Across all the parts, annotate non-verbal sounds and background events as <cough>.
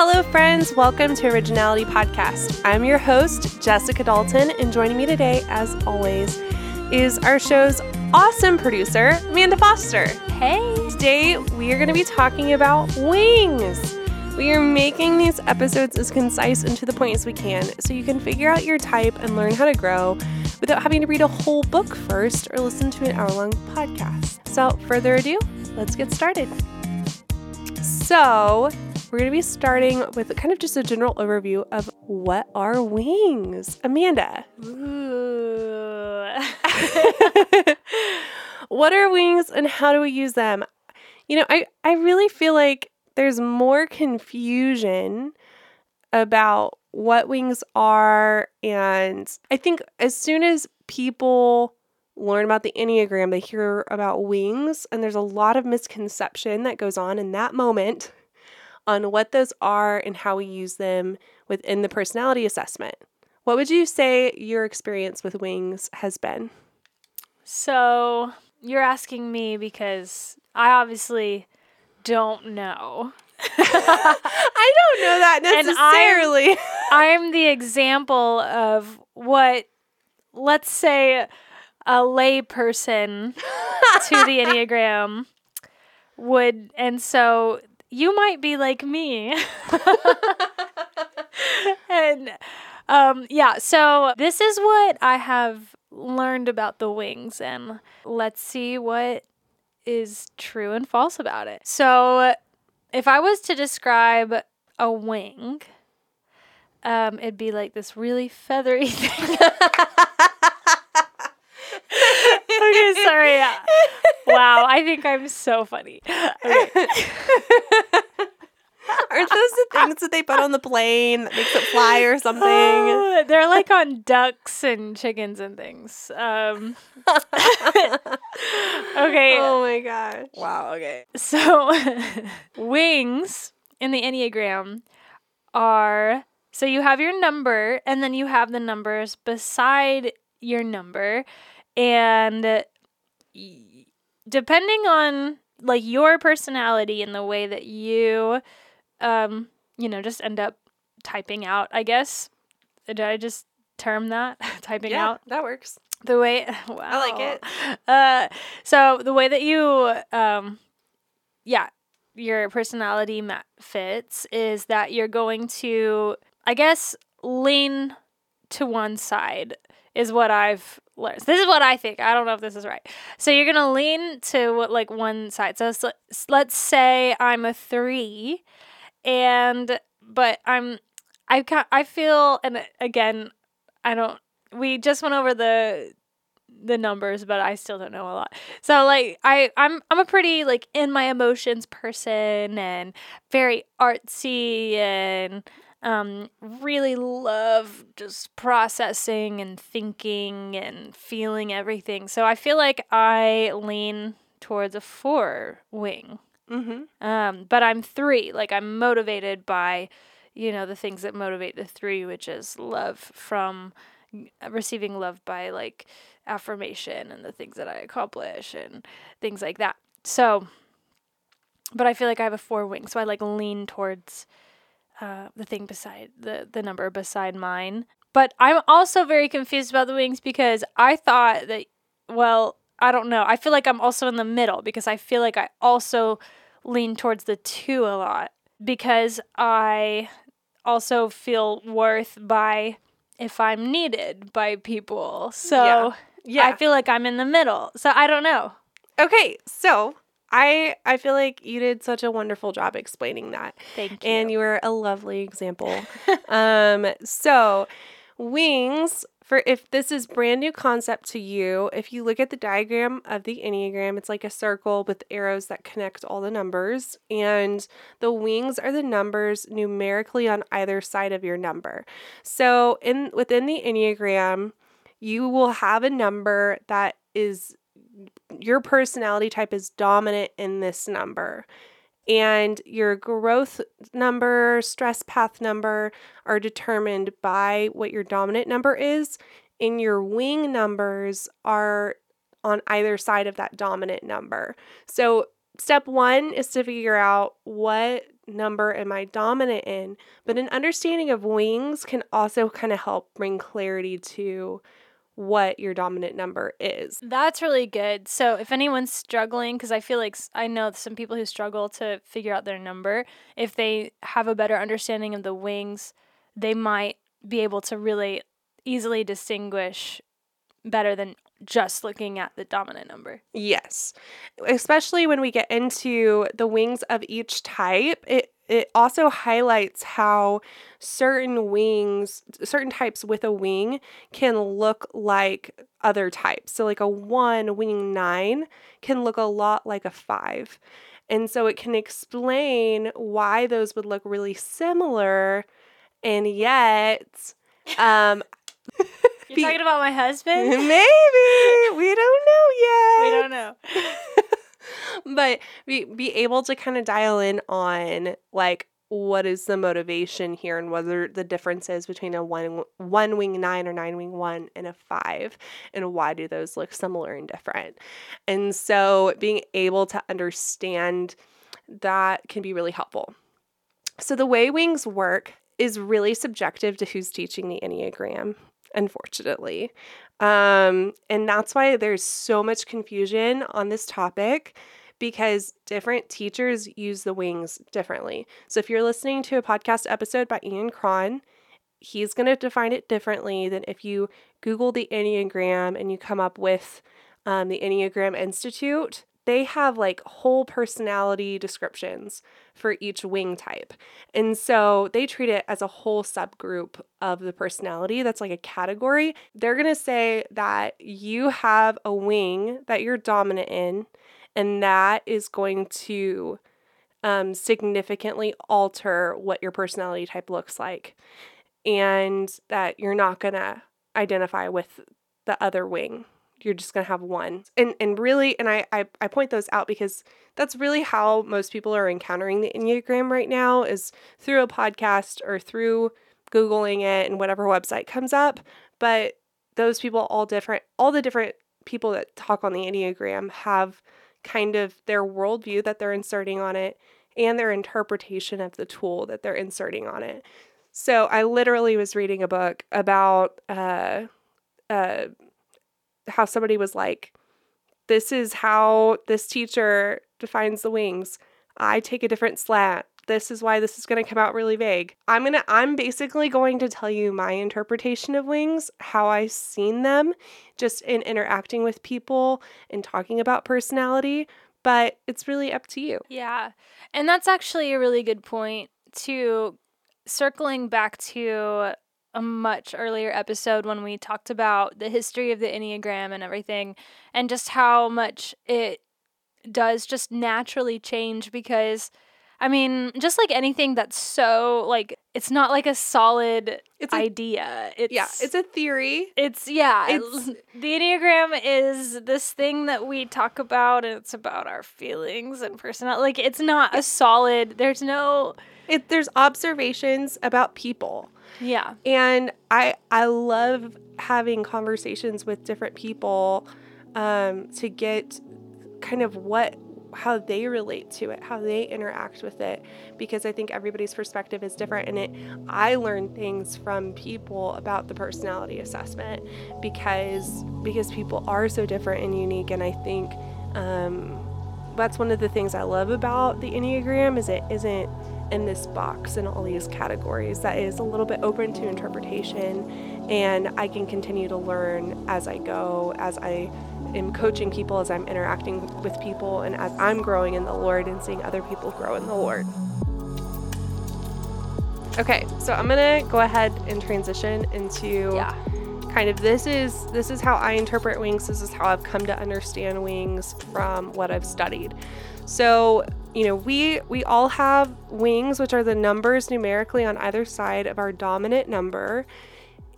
Hello, friends. Welcome to Originality Podcast. I'm your host, Jessica Dalton, and joining me today, as always, is our show's awesome producer, Amanda Foster. Hey. Today, we are going to be talking about wings. We are making these episodes as concise and to the point as we can so you can figure out your type and learn how to grow without having to read a whole book first or listen to an hour long podcast. So, without further ado, let's get started. So, we're going to be starting with kind of just a general overview of what are wings. Amanda. Ooh. <laughs> <laughs> what are wings and how do we use them? You know, I, I really feel like there's more confusion about what wings are. And I think as soon as people learn about the Enneagram, they hear about wings, and there's a lot of misconception that goes on in that moment on what those are and how we use them within the personality assessment. What would you say your experience with wings has been? so you're asking me because I obviously don't know. <laughs> I don't know that And I'm- necessarily. <laughs> I'm the example of what, let's say, a lay person to the <laughs> Enneagram would. And so you might be like me. <laughs> and um, yeah, so this is what I have learned about the wings, and let's see what is true and false about it. So, if I was to describe a wing, um, it'd be like this really feathery <laughs> thing. <laughs> <laughs> sorry. Wow, I think I'm so funny. Okay. <laughs> Aren't those the things that they put on the plane that makes it fly or something? Oh, they're like on ducks and chickens and things. Um, <laughs> okay. Oh my gosh. Wow. Okay. So, wings in the Enneagram are so you have your number and then you have the numbers beside your number. And depending on like your personality and the way that you, um, you know, just end up typing out, I guess. Did I just term that? <laughs> typing yeah, out? that works. the way wow. <laughs> I like it. Uh, so the way that you um, yeah, your personality fits is that you're going to, I guess, lean to one side is what I've learned. This is what I think. I don't know if this is right. So you're gonna lean to what like one side. So s- let's say I'm a three, and but I'm I ca- I feel and again I don't. We just went over the the numbers, but I still don't know a lot. So like I I'm I'm a pretty like in my emotions person and very artsy and um really love just processing and thinking and feeling everything. So I feel like I lean towards a 4 wing. Mm-hmm. Um but I'm 3, like I'm motivated by you know the things that motivate the 3 which is love from receiving love by like affirmation and the things that I accomplish and things like that. So, but I feel like I have a four wing, so I like lean towards uh, the thing beside the the number beside mine. But I'm also very confused about the wings because I thought that, well, I don't know. I feel like I'm also in the middle because I feel like I also lean towards the two a lot because I also feel worth by if I'm needed by people. So Yeah. I feel like I'm in the middle. So I don't know. okay, so I I feel like you did such a wonderful job explaining that. Thank you. And you were a lovely example. <laughs> um, so wings for if this is brand new concept to you, if you look at the diagram of the Enneagram, it's like a circle with arrows that connect all the numbers. And the wings are the numbers numerically on either side of your number. So in within the Enneagram, you will have a number that is your personality type is dominant in this number and your growth number, stress path number are determined by what your dominant number is, and your wing numbers are on either side of that dominant number. So, step one is to figure out what number am I dominant in? But an understanding of wings can also kind of help bring clarity to what your dominant number is. That's really good. So, if anyone's struggling, because I feel like I know some people who struggle to figure out their number, if they have a better understanding of the wings, they might be able to really easily distinguish better than just looking at the dominant number. Yes. Especially when we get into the wings of each type, it it also highlights how certain wings, certain types with a wing can look like other types. So like a 1 wing 9 can look a lot like a 5. And so it can explain why those would look really similar and yet um <laughs> You're be, talking about my husband? <laughs> Maybe. We don't know <laughs> yet. We don't know. <laughs> but be be able to kind of dial in on like what is the motivation here and whether the difference is between a one one wing nine or nine wing one and a five and why do those look similar and different and so being able to understand that can be really helpful so the way wings work is really subjective to who's teaching the enneagram unfortunately. Um, and that's why there's so much confusion on this topic because different teachers use the wings differently. So if you're listening to a podcast episode by Ian Cron, he's going to define it differently than if you Google the Enneagram and you come up with um, the Enneagram Institute they have like whole personality descriptions for each wing type. And so they treat it as a whole subgroup of the personality that's like a category. They're going to say that you have a wing that you're dominant in, and that is going to um, significantly alter what your personality type looks like. And that you're not going to identify with the other wing you're just going to have one. And and really and I, I i point those out because that's really how most people are encountering the enneagram right now is through a podcast or through googling it and whatever website comes up. But those people all different all the different people that talk on the enneagram have kind of their worldview that they're inserting on it and their interpretation of the tool that they're inserting on it. So i literally was reading a book about uh uh how somebody was like, this is how this teacher defines the wings. I take a different slant. This is why this is going to come out really vague. I'm going to I'm basically going to tell you my interpretation of wings, how I've seen them just in interacting with people and talking about personality, but it's really up to you. Yeah. And that's actually a really good point to circling back to a much earlier episode when we talked about the history of the Enneagram and everything, and just how much it does just naturally change because. I mean, just like anything that's so like it's not like a solid it's a, idea. It's yeah, it's a theory. It's yeah. It's, the enneagram is this thing that we talk about, and it's about our feelings and personality. Like it's not a solid. There's no. It, there's observations about people. Yeah. And I I love having conversations with different people um, to get kind of what how they relate to it, how they interact with it, because I think everybody's perspective is different. And it, I learn things from people about the personality assessment because because people are so different and unique. And I think um, that's one of the things I love about the Enneagram is it isn't in this box in all these categories that is a little bit open to interpretation and I can continue to learn as I go, as I am coaching people, as I'm interacting with people, and as I'm growing in the Lord and seeing other people grow in the Lord. Okay, so I'm gonna go ahead and transition into yeah. kind of this is this is how I interpret wings. This is how I've come to understand wings from what I've studied. So you know, we we all have wings, which are the numbers numerically on either side of our dominant number.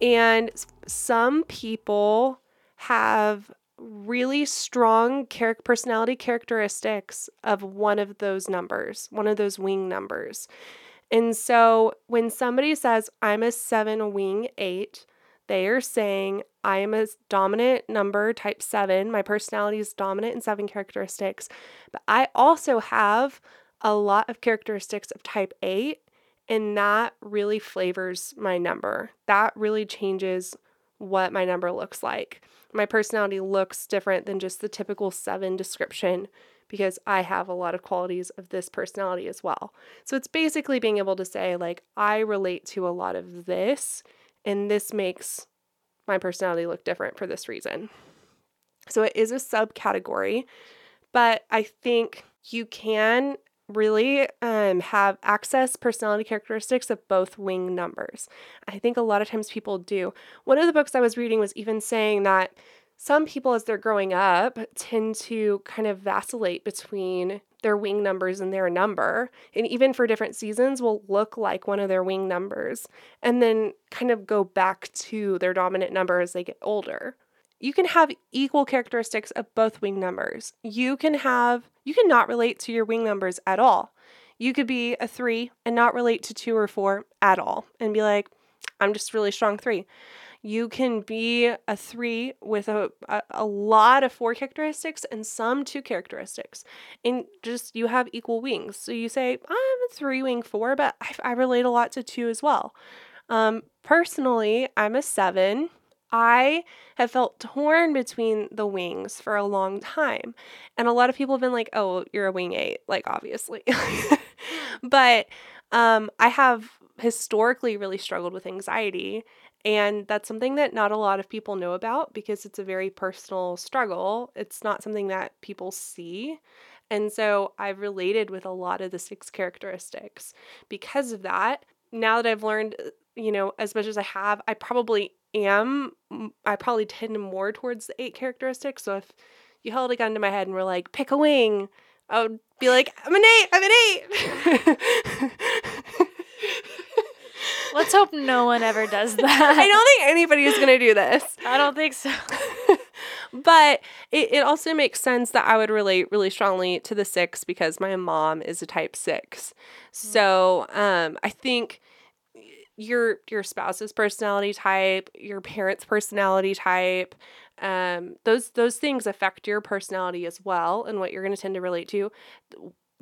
And some people have really strong char- personality characteristics of one of those numbers, one of those wing numbers. And so when somebody says, I'm a seven wing eight, they are saying, I am a dominant number, type seven. My personality is dominant in seven characteristics. But I also have a lot of characteristics of type 8, and that really flavors my number. That really changes what my number looks like. My personality looks different than just the typical 7 description because I have a lot of qualities of this personality as well. So it's basically being able to say, like, I relate to a lot of this, and this makes my personality look different for this reason. So it is a subcategory, but I think you can really um, have access personality characteristics of both wing numbers. I think a lot of times people do. One of the books I was reading was even saying that some people, as they're growing up, tend to kind of vacillate between their wing numbers and their number. And even for different seasons, will look like one of their wing numbers and then kind of go back to their dominant number as they get older. You can have equal characteristics of both wing numbers. You can have, you can not relate to your wing numbers at all. You could be a three and not relate to two or four at all and be like, I'm just really strong three you can be a three with a, a, a, lot of four characteristics and some two characteristics. And just you have equal wings. So you say, I'm a three wing four, but I, I relate a lot to two as well. Um, personally, I'm a seven. I have felt torn between the wings for a long time. And a lot of people have been like, oh, you're a wing eight, like, obviously. <laughs> but um, I have historically really struggled with anxiety and that's something that not a lot of people know about because it's a very personal struggle. It's not something that people see. And so I've related with a lot of the six characteristics. Because of that, now that I've learned, uh, you know, as much as I have, I probably am, I probably tend more towards the eight characteristics. So if you held a gun to my head and were like, pick a wing, I would be like, I'm an eight, I'm an eight. <laughs> Let's hope no one ever does that. <laughs> I don't think anybody is going to do this. <laughs> I don't think so. <laughs> but it, it also makes sense that I would relate really strongly to the six because my mom is a type six. So um, I think your your spouse's personality type, your parents' personality type, um, those those things affect your personality as well and what you're going to tend to relate to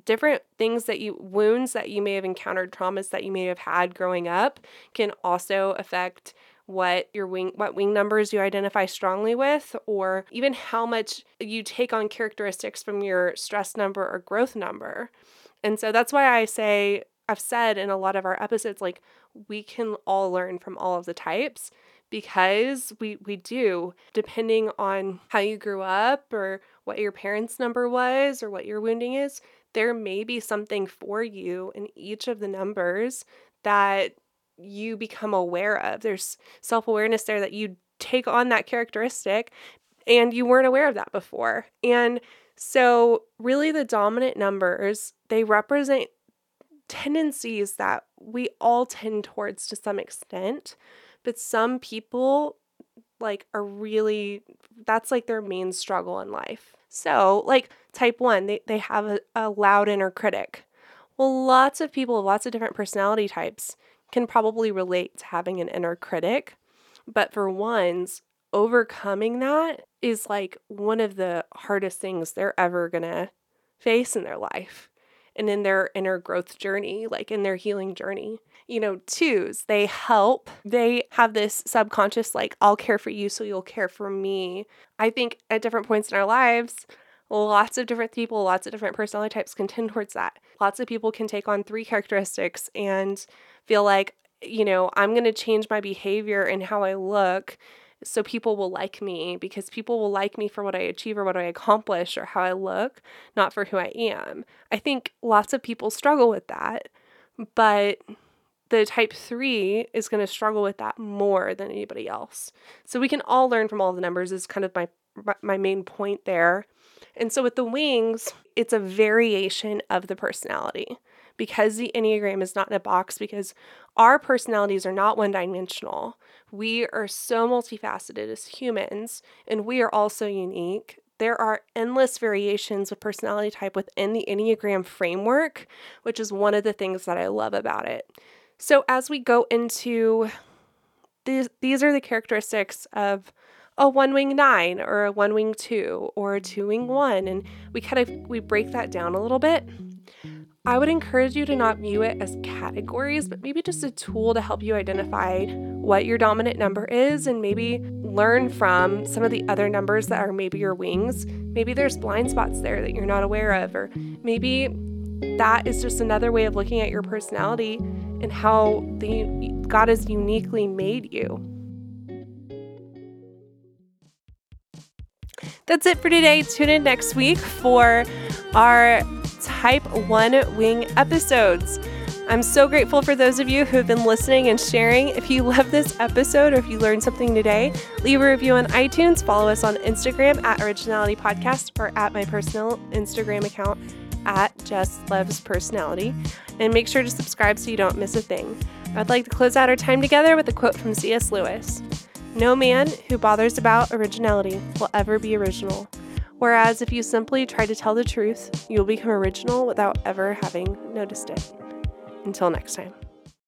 different things that you wounds that you may have encountered traumas that you may have had growing up can also affect what your wing what wing numbers you identify strongly with or even how much you take on characteristics from your stress number or growth number. And so that's why I say I've said in a lot of our episodes like we can all learn from all of the types because we we do depending on how you grew up or what your parents number was or what your wounding is there may be something for you in each of the numbers that you become aware of. There's self awareness there that you take on that characteristic and you weren't aware of that before. And so, really, the dominant numbers, they represent tendencies that we all tend towards to some extent, but some people like a really that's like their main struggle in life. So, like type one, they, they have a, a loud inner critic. Well, lots of people, lots of different personality types can probably relate to having an inner critic. But for ones, overcoming that is like one of the hardest things they're ever gonna face in their life and in their inner growth journey, like in their healing journey. You know, twos, they help. They have this subconscious, like, I'll care for you, so you'll care for me. I think at different points in our lives, lots of different people, lots of different personality types can tend towards that. Lots of people can take on three characteristics and feel like, you know, I'm going to change my behavior and how I look so people will like me because people will like me for what I achieve or what I accomplish or how I look, not for who I am. I think lots of people struggle with that, but the type 3 is going to struggle with that more than anybody else. So we can all learn from all the numbers is kind of my my main point there. And so with the wings, it's a variation of the personality because the Enneagram is not in a box because our personalities are not one dimensional. We are so multifaceted as humans, and we are also unique. There are endless variations of personality type within the Enneagram framework, which is one of the things that I love about it. So, as we go into these, these are the characteristics of a one wing nine or a one wing two or a two wing one, and we kind of we break that down a little bit. I would encourage you to not view it as categories, but maybe just a tool to help you identify what your dominant number is and maybe learn from some of the other numbers that are maybe your wings. Maybe there's blind spots there that you're not aware of, or maybe that is just another way of looking at your personality and how the God has uniquely made you. That's it for today. Tune in next week for our Type 1 Wing episodes. I'm so grateful for those of you who have been listening and sharing. If you love this episode or if you learned something today, leave a review on iTunes, follow us on Instagram at Originality Podcast or at my personal Instagram account at Jess Loves Personality, and make sure to subscribe so you don't miss a thing. I'd like to close out our time together with a quote from C.S. Lewis No man who bothers about originality will ever be original. Whereas if you simply try to tell the truth, you'll become original without ever having noticed it. Until next time.